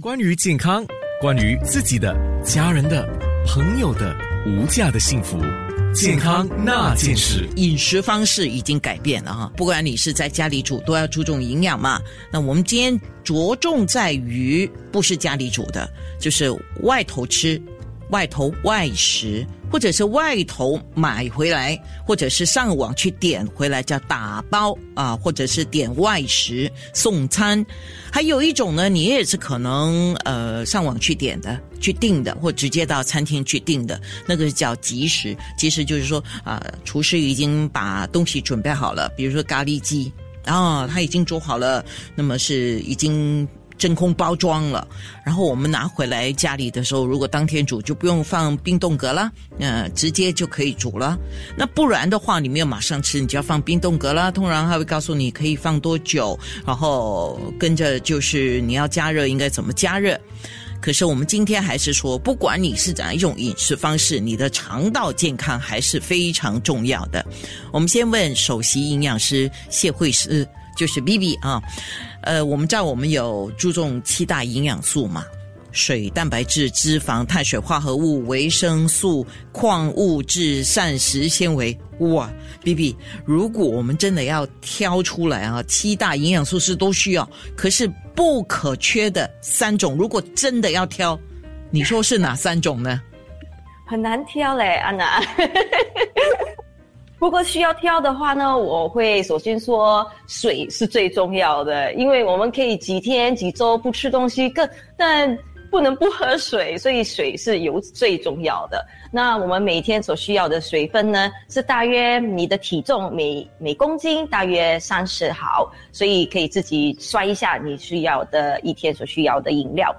关于健康，关于自己的、家人的、朋友的无价的幸福，健康那件事。饮食方式已经改变了哈，不管你是在家里煮，都要注重营养嘛。那我们今天着重在于，不是家里煮的，就是外头吃。外头外食，或者是外头买回来，或者是上网去点回来叫打包啊，或者是点外食送餐。还有一种呢，你也是可能呃上网去点的、去订的，或直接到餐厅去订的，那个叫即食。即食就是说啊，厨师已经把东西准备好了，比如说咖喱鸡啊，他已经做好了，那么是已经。真空包装了，然后我们拿回来家里的时候，如果当天煮就不用放冰冻格了，呃，直接就可以煮了。那不然的话，你没有马上吃，你就要放冰冻格了。通常他会告诉你可以放多久，然后跟着就是你要加热应该怎么加热。可是我们今天还是说，不管你是怎样一种饮食方式，你的肠道健康还是非常重要的。我们先问首席营养师谢慧师。就是 B B 啊，呃，我们知道我们有注重七大营养素嘛，水、蛋白质、脂肪、碳水化合物、维生素、矿物质、膳食纤维。哇，B B，如果我们真的要挑出来啊，七大营养素是都需要，可是不可缺的三种，如果真的要挑，你说是哪三种呢？很难挑嘞，安娜。如果需要挑的话呢，我会首先说水是最重要的，因为我们可以几天几周不吃东西，更但不能不喝水，所以水是有最重要的。那我们每天所需要的水分呢，是大约你的体重每每公斤大约三十毫，所以可以自己算一下你需要的一天所需要的饮料。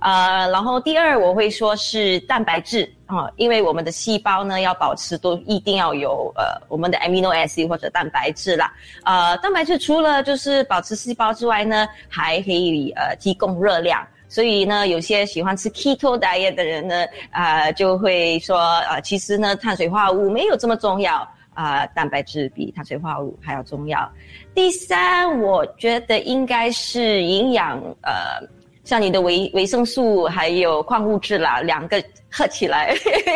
呃，然后第二我会说是蛋白质啊，因为我们的细胞呢要保持都一定要有呃我们的 amino acid 或者蛋白质啦。呃，蛋白质除了就是保持细胞之外呢，还可以呃提供热量。所以呢，有些喜欢吃 keto diet 的人呢，啊就会说呃其实呢碳水化合物没有这么重要啊，蛋白质比碳水化合物还要重要。第三，我觉得应该是营养呃。像你的维维生素还有矿物质啦，两个合起来，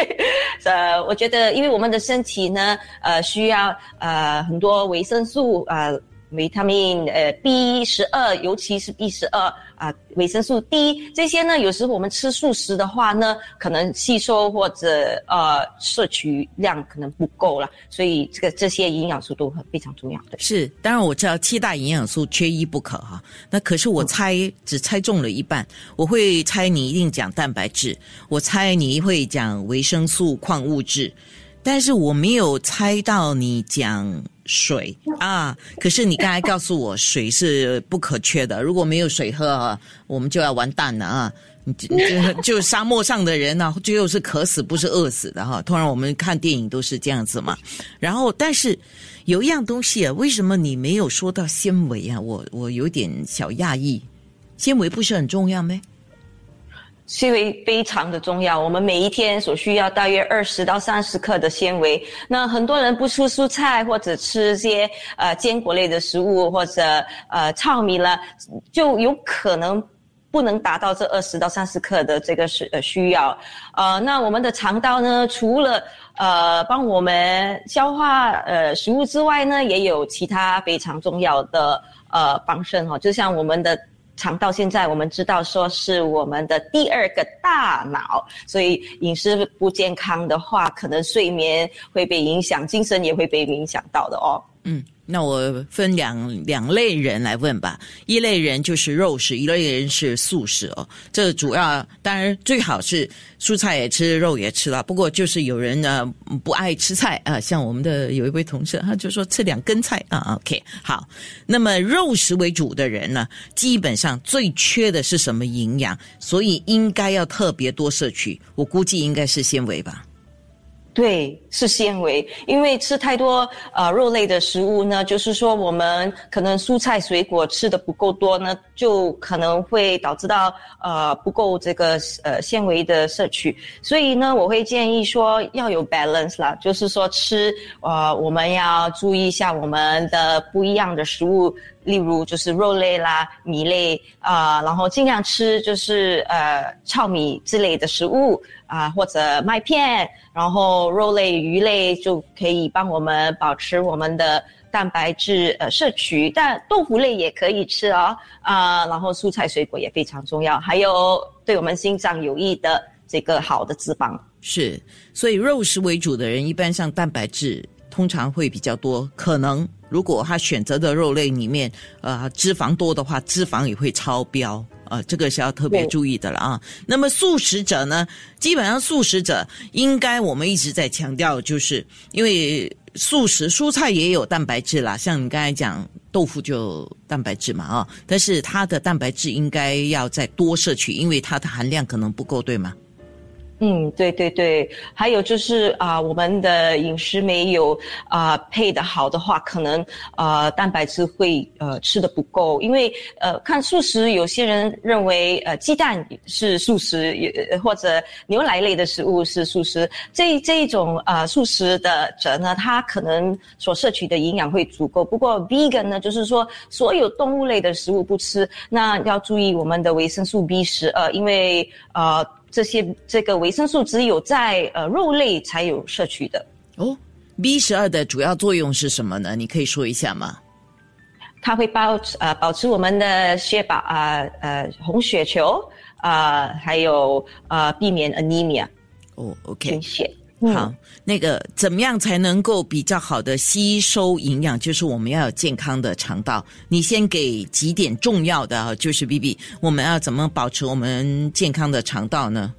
呃，我觉得，因为我们的身体呢，呃，需要呃很多维生素呃。维他命呃 B 十二，尤其是 B 十二啊，维生素 D 这些呢，有时候我们吃素食的话呢，可能吸收或者呃摄取量可能不够了，所以这个这些营养素都很非常重要的。是，当然我知道七大营养素缺一不可哈，那可是我猜只猜中了一半，我会猜你一定讲蛋白质，我猜你会讲维生素、矿物质，但是我没有猜到你讲。水啊！可是你刚才告诉我，水是不可缺的。如果没有水喝，我们就要完蛋了啊！就就沙漠上的人呢，最后是渴死，不是饿死的哈。通常我们看电影都是这样子嘛。然后，但是有一样东西啊，为什么你没有说到纤维啊？我我有点小讶异，纤维不是很重要吗？纤维非常的重要，我们每一天所需要大约二十到三十克的纤维。那很多人不吃蔬菜或者吃些呃坚果类的食物或者呃糙米了，就有可能不能达到这二十到三十克的这个是呃需要。呃，那我们的肠道呢，除了呃帮我们消化呃食物之外呢，也有其他非常重要的呃帮衬哈，就像我们的。肠到现在我们知道说是我们的第二个大脑，所以饮食不健康的话，可能睡眠会被影响，精神也会被影响到的哦。嗯。那我分两两类人来问吧，一类人就是肉食，一类人是素食哦。这主要当然最好是蔬菜也吃，肉也吃了。不过就是有人呢不爱吃菜啊，像我们的有一位同事，他就说吃两根菜啊。OK，好。那么肉食为主的人呢，基本上最缺的是什么营养？所以应该要特别多摄取。我估计应该是纤维吧。对，是纤维，因为吃太多呃肉类的食物呢，就是说我们可能蔬菜水果吃的不够多呢，就可能会导致到呃不够这个呃纤维的摄取，所以呢，我会建议说要有 balance 啦，就是说吃呃我们要注意一下我们的不一样的食物例如就是肉类啦、米类啊、然后尽量吃就是呃糙米之类的食物啊、或者麦片，然后肉类、鱼类就可以帮我们保持我们的蛋白质呃摄取，但豆腐类也可以吃哦啊、然后蔬菜水果也非常重要，还有对我们心脏有益的这个好的脂肪。是，所以肉食为主的人，一般像蛋白质通常会比较多。可能如果他选择的肉类里面，呃，脂肪多的话，脂肪也会超标。呃，这个是要特别注意的了啊。那么素食者呢，基本上素食者应该我们一直在强调，就是因为素食蔬菜也有蛋白质啦，像你刚才讲豆腐就蛋白质嘛啊，但是它的蛋白质应该要再多摄取，因为它的含量可能不够，对吗？嗯，对对对，还有就是啊、我们的饮食没有啊、配的好的话，可能呃蛋白质会呃吃的不够，因为呃看素食，有些人认为呃鸡蛋是素食，也或者牛奶类的食物是素食，这这一种呃素食的者呢，他可能所摄取的营养会足够。不过 vegan 呢，就是说所有动物类的食物不吃，那要注意我们的维生素 B 十二，因为呃。这些这个维生素只有在呃肉类才有摄取的，哦，B 十二的主要作用是什么呢？你可以说一下吗？它会保持呃保持我们的血保啊呃红血球啊、呃还有呃避免 anemia 哦，OK，贫血。好，那个怎么样才能够比较好的吸收营养？就是我们要有健康的肠道。你先给几点重要的啊，就是 B B，我们要怎么保持我们健康的肠道呢？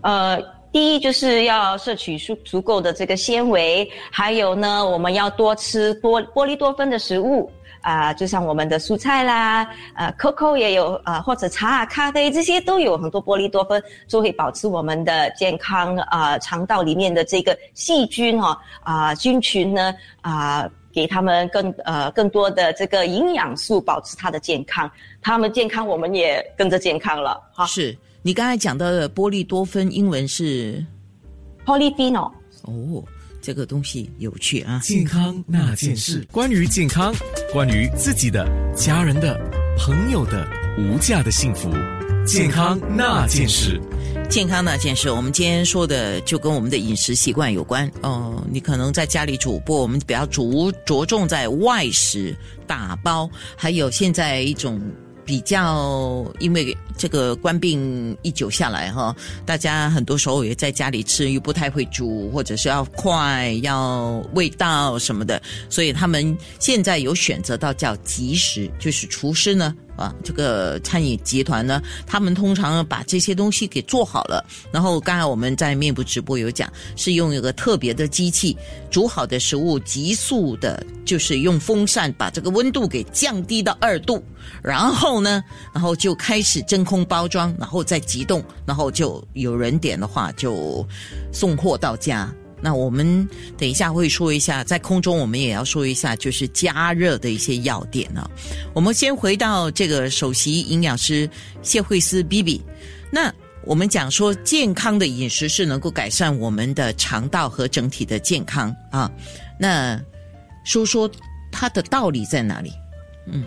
呃，第一就是要摄取足足够的这个纤维，还有呢，我们要多吃多玻璃多酚的食物。啊、就像我们的蔬菜啦，呃，coco 也有，呃，或者茶啊、咖啡这些都有很多玻璃多酚，就会保持我们的健康啊、肠道里面的这个细菌哦，啊、菌群呢，啊、给他们更呃更多的这个营养素，保持它的健康，他们健康，我们也跟着健康了哈。是你刚才讲到的玻璃多酚，英文是 Polyphenol。哦，这个东西有趣啊。健康那件事，关于健康，关于自己的、家人的、朋友的无价的幸福，健康那件事。健康那件事，我们今天说的就跟我们的饮食习惯有关哦。你可能在家里煮，不过我们比较着着重在外食、打包，还有现在一种比较，因为这个官病一久下来哈，大家很多时候也在家里吃，又不太会煮，或者是要快、要味道什么的，所以他们现在有选择到叫即食，就是厨师呢。啊，这个餐饮集团呢，他们通常把这些东西给做好了，然后刚才我们在面部直播有讲，是用一个特别的机器煮好的食物，急速的，就是用风扇把这个温度给降低到二度，然后呢，然后就开始真空包装，然后再急冻，然后就有人点的话就送货到家。那我们等一下会说一下，在空中我们也要说一下，就是加热的一些要点啊。我们先回到这个首席营养师谢慧思 B B，那我们讲说健康的饮食是能够改善我们的肠道和整体的健康啊。那说说它的道理在哪里？嗯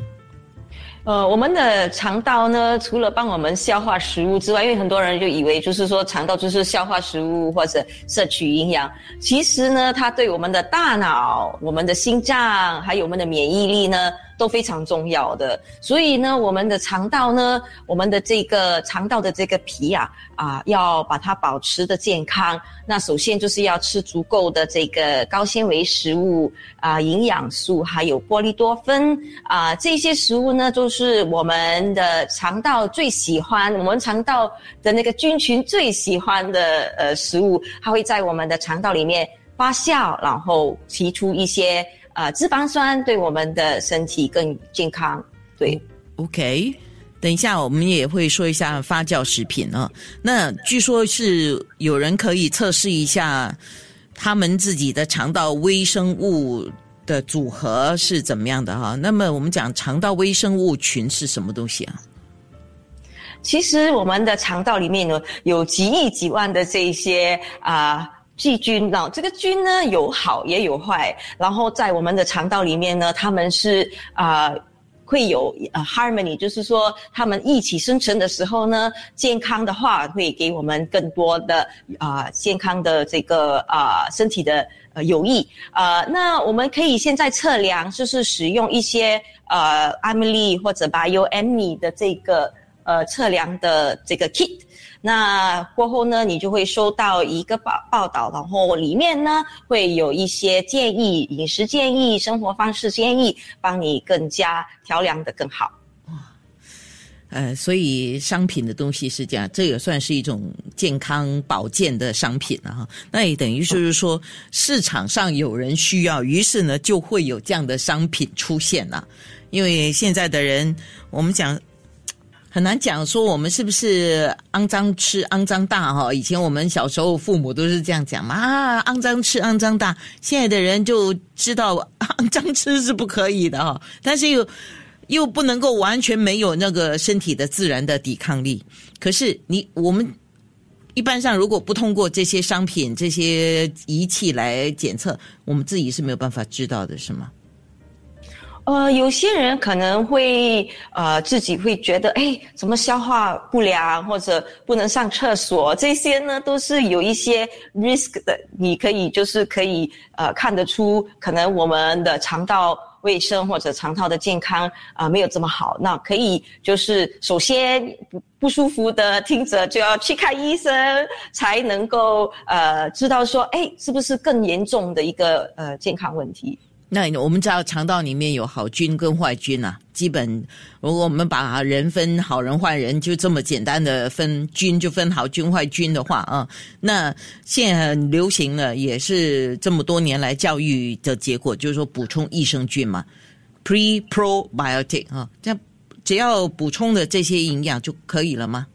呃，我们的肠道呢，除了帮我们消化食物之外，因为很多人就以为就是说肠道就是消化食物或者摄取营养，其实呢，它对我们的大脑、我们的心脏还有我们的免疫力呢都非常重要的。所以呢，我们的肠道呢，我们的这个肠道的这个皮啊啊，要把它保持的健康，那首先就是要吃足够的这个高纤维食物啊、营养素，还有玻璃多酚啊、这些食物呢，都是我们的肠道最喜欢，我们肠道的那个菌群最喜欢的呃食物，它会在我们的肠道里面发酵，然后提出一些呃脂肪酸，对我们的身体更健康。对。OK，等一下我们也会说一下发酵食品啊。那据说是有人可以测试一下他们自己的肠道微生物的组合是怎么样的哈。那么我们讲肠道微生物群是什么东西啊？其实我们的肠道里面呢，有几亿几万的这一些啊、细菌呢，这个菌呢有好也有坏，然后在我们的肠道里面呢，它们是啊。会有呃 harmony，就是说他们一起生存的时候呢，健康的话会给我们更多的啊健康的这个啊身体的呃有益啊。那我们可以现在测量，就是使用一些呃 Emily 或者 BioMe 的这个呃测量的这个 kit。那过后呢，你就会收到一个报报道，然后里面呢会有一些建议、饮食建议、生活方式建议，帮你更加调量的更好。呃，所以商品的东西是这样，这也算是一种健康保健的商品了哈。那也等于就是说，市场上有人需要，于是呢就会有这样的商品出现了。因为现在的人，我们讲。很难讲说我们是不是肮脏吃肮脏大哈？以前我们小时候父母都是这样讲嘛啊，肮脏吃肮脏大。现在的人就知道肮脏吃是不可以的哈，但是又又不能够完全没有那个身体的自然的抵抗力。可是你我们一般上如果不通过这些商品、这些仪器来检测，我们自己是没有办法知道的，是吗？呃，有些人可能会呃自己会觉得，哎，怎么消化不良或者不能上厕所，这些呢都是有一些 risk 的。你可以就是可以呃看得出，可能我们的肠道卫生或者肠道的健康啊没有这么好。那可以就是首先不不舒服的听着就要去看医生，才能够呃知道说，哎，是不是更严重的一个呃健康问题。那我们知道肠道里面有好菌跟坏菌啊，基本如果我们把人分好人坏人，就这么简单的分菌就分好菌坏菌的话啊，那现在很流行了，也是这么多年来教育的结果，就是说补充益生菌嘛，pre probiotic 啊，这只要补充的这些营养就可以了吗？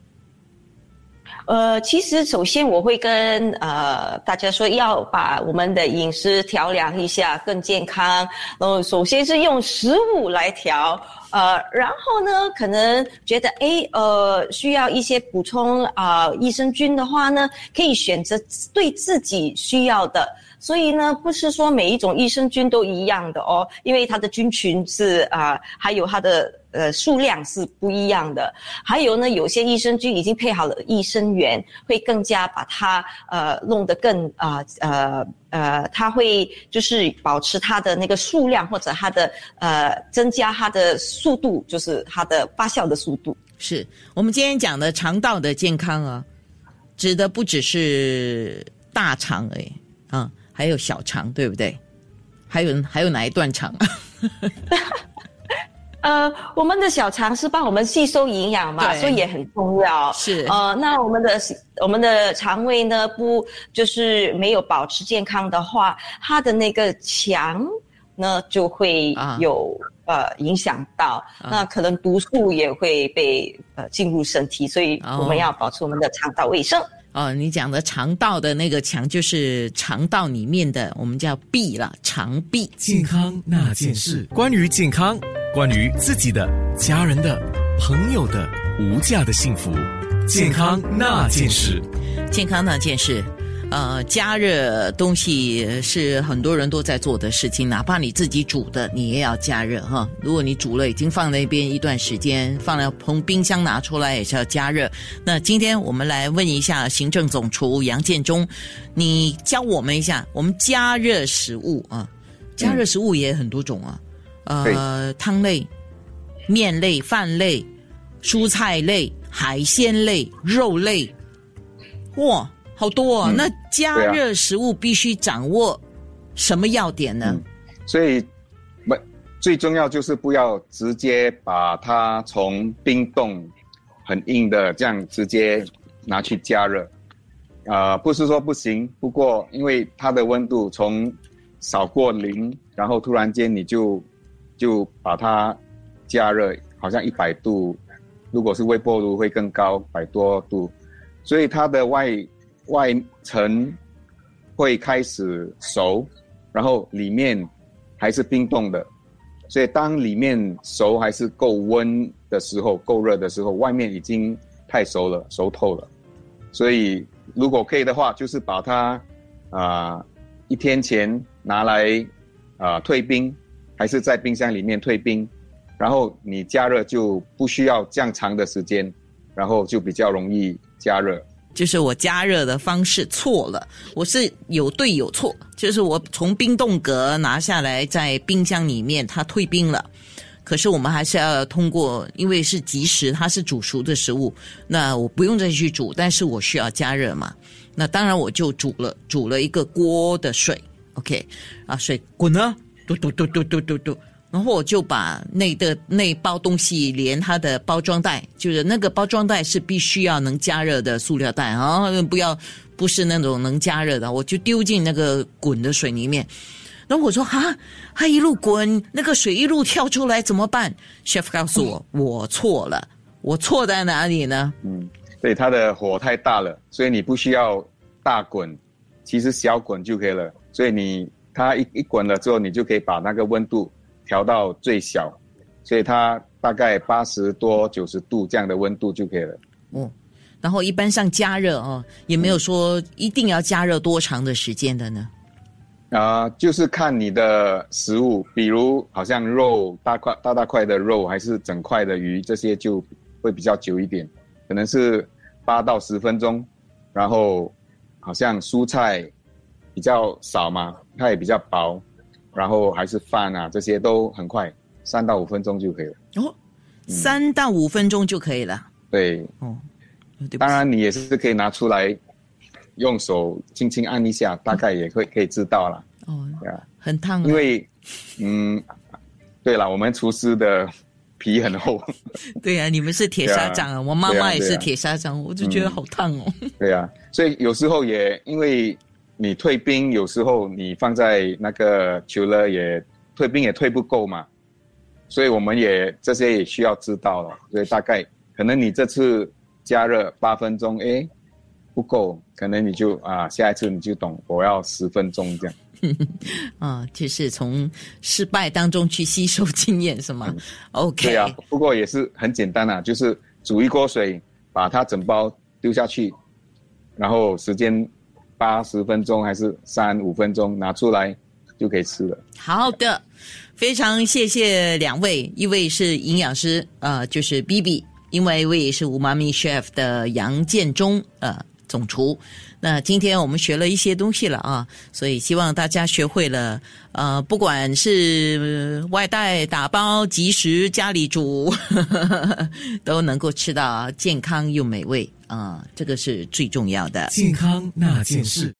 呃，其实首先我会跟呃大家说，要把我们的饮食调量一下，更健康。然后首先是用食物来调，呃，然后呢，可能觉得哎，呃，需要一些补充啊益生菌的话呢，可以选择对自己需要的。所以呢，不是说每一种益生菌都一样的哦，因为它的菌群是啊，还有它的呃数量是不一样的。还有呢，有些益生菌已经配好了益生元，会更加把它呃弄得更啊呃呃，它会就是保持它的那个数量或者它的呃增加它的速度，就是它的发酵的速度。是我们今天讲的肠道的健康啊，指的不只是大肠哎啊。还有小肠，对不对？还有还有哪一段肠？呃，我们的小肠是帮我们吸收营养嘛，所以也很重要。是。呃，那我们的我们的肠胃呢，不就是没有保持健康的话，它的那个墙呢就会有呃影响到，那可能毒素也会被呃进入身体，所以我们要保持我们的肠道卫生。哦，你讲的肠道的那个墙，就是肠道里面的，我们叫壁了，肠壁。健康那件事，关于健康，关于自己的、家人的、朋友的无价的幸福。健康那件事，健康那件事。呃，加热东西是很多人都在做的事情，哪怕你自己煮的，你也要加热哈。如果你煮了已经放那边一段时间，放了从冰箱拿出来也是要加热。那今天我们来问一下行政总厨杨建中，你教我们一下，我们加热食物啊，加热食物也很多种啊，呃，汤类、面类、饭类、蔬菜类、海鲜类、肉类，哇！好多哦，那加热食物必须掌握什么要点呢？所以，不最重要就是不要直接把它从冰冻很硬的这样直接拿去加热。呃，不是说不行，不过因为它的温度从少过零，然后突然间你就就把它加热，好像一百度，如果是微波炉会更高，百多度，所以它的外。外层会开始熟，然后里面还是冰冻的，所以当里面熟还是够温的时候，够热的时候，外面已经太熟了，熟透了。所以如果可以的话，就是把它啊、一天前拿来啊、退冰，还是在冰箱里面退冰，然后你加热就不需要这样长的时间，然后就比较容易加热。就是我加热的方式错了，我是有对有错，就是我从冰冻格拿下来，在冰箱里面它退冰了。可是我们还是要通过，因为是即食，它是煮熟的食物，那我不用再去煮，但是我需要加热嘛。那当然我就煮了，煮了一个锅的水，OK，啊，水滚了，嘟嘟嘟嘟嘟嘟嘟，然后我就把那的那包东西连它的包装袋，就是那个包装袋是必须要能加热的塑料袋啊，不要不是那种能加热的，我就丢进那个滚的水里面。然后我说哈，它一路滚，那个水一路跳出来怎么办？chef 告诉我，我错了，我错在哪里呢？嗯，对，它的火太大了，所以你不需要大滚，其实小滚就可以了。所以你它一一滚了之后，你就可以把那个温度调到最小，所以它大概八十多九十度这样的温度就可以了。哦，然后一般上加热哦，也没有说一定要加热多长的时间的呢？啊、就是看你的食物，比如好像肉大块大大块的肉，还是整块的鱼，这些就会比较久一点，可能是八到十分钟。然后好像蔬菜比较少嘛，它也比较薄，然后还是饭啊，这些都很快，三到五分钟就可以了。哦，三到五分钟就可以了。对，哦，对当然你也是可以拿出来，用手轻轻按一下，大概也会可以知道了。哦，很烫啊，因为，嗯，对了，我们厨师的皮很厚，对啊，你们是铁砂掌啊，我妈妈也是铁砂掌，我就觉得好烫哦。对啊，所以有时候也因为你退冰，有时候你放在那个球了也退冰也退不够嘛，所以我们也这些也需要知道了。所以大概可能你这次加热八分钟，哎，不够，可能你就啊下一次你就懂，我要十分钟这样。啊，就是从失败当中去吸收经验，是吗？OK，嗯对啊，不过也是很简单啊，就是煮一锅水，把它整包丢下去，然后时间八十分钟还是三五分钟拿出来就可以吃了。好的，非常谢谢两位，一位是营养师，呃，就是 B B，另外一位是五妈咪 chef 的杨建中，呃，总厨。那今天我们学了一些东西了啊，所以希望大家学会了，呃，不管是外带、打包、即食、家里煮，都能够吃到健康又美味啊、这个是最重要的。健康那件事。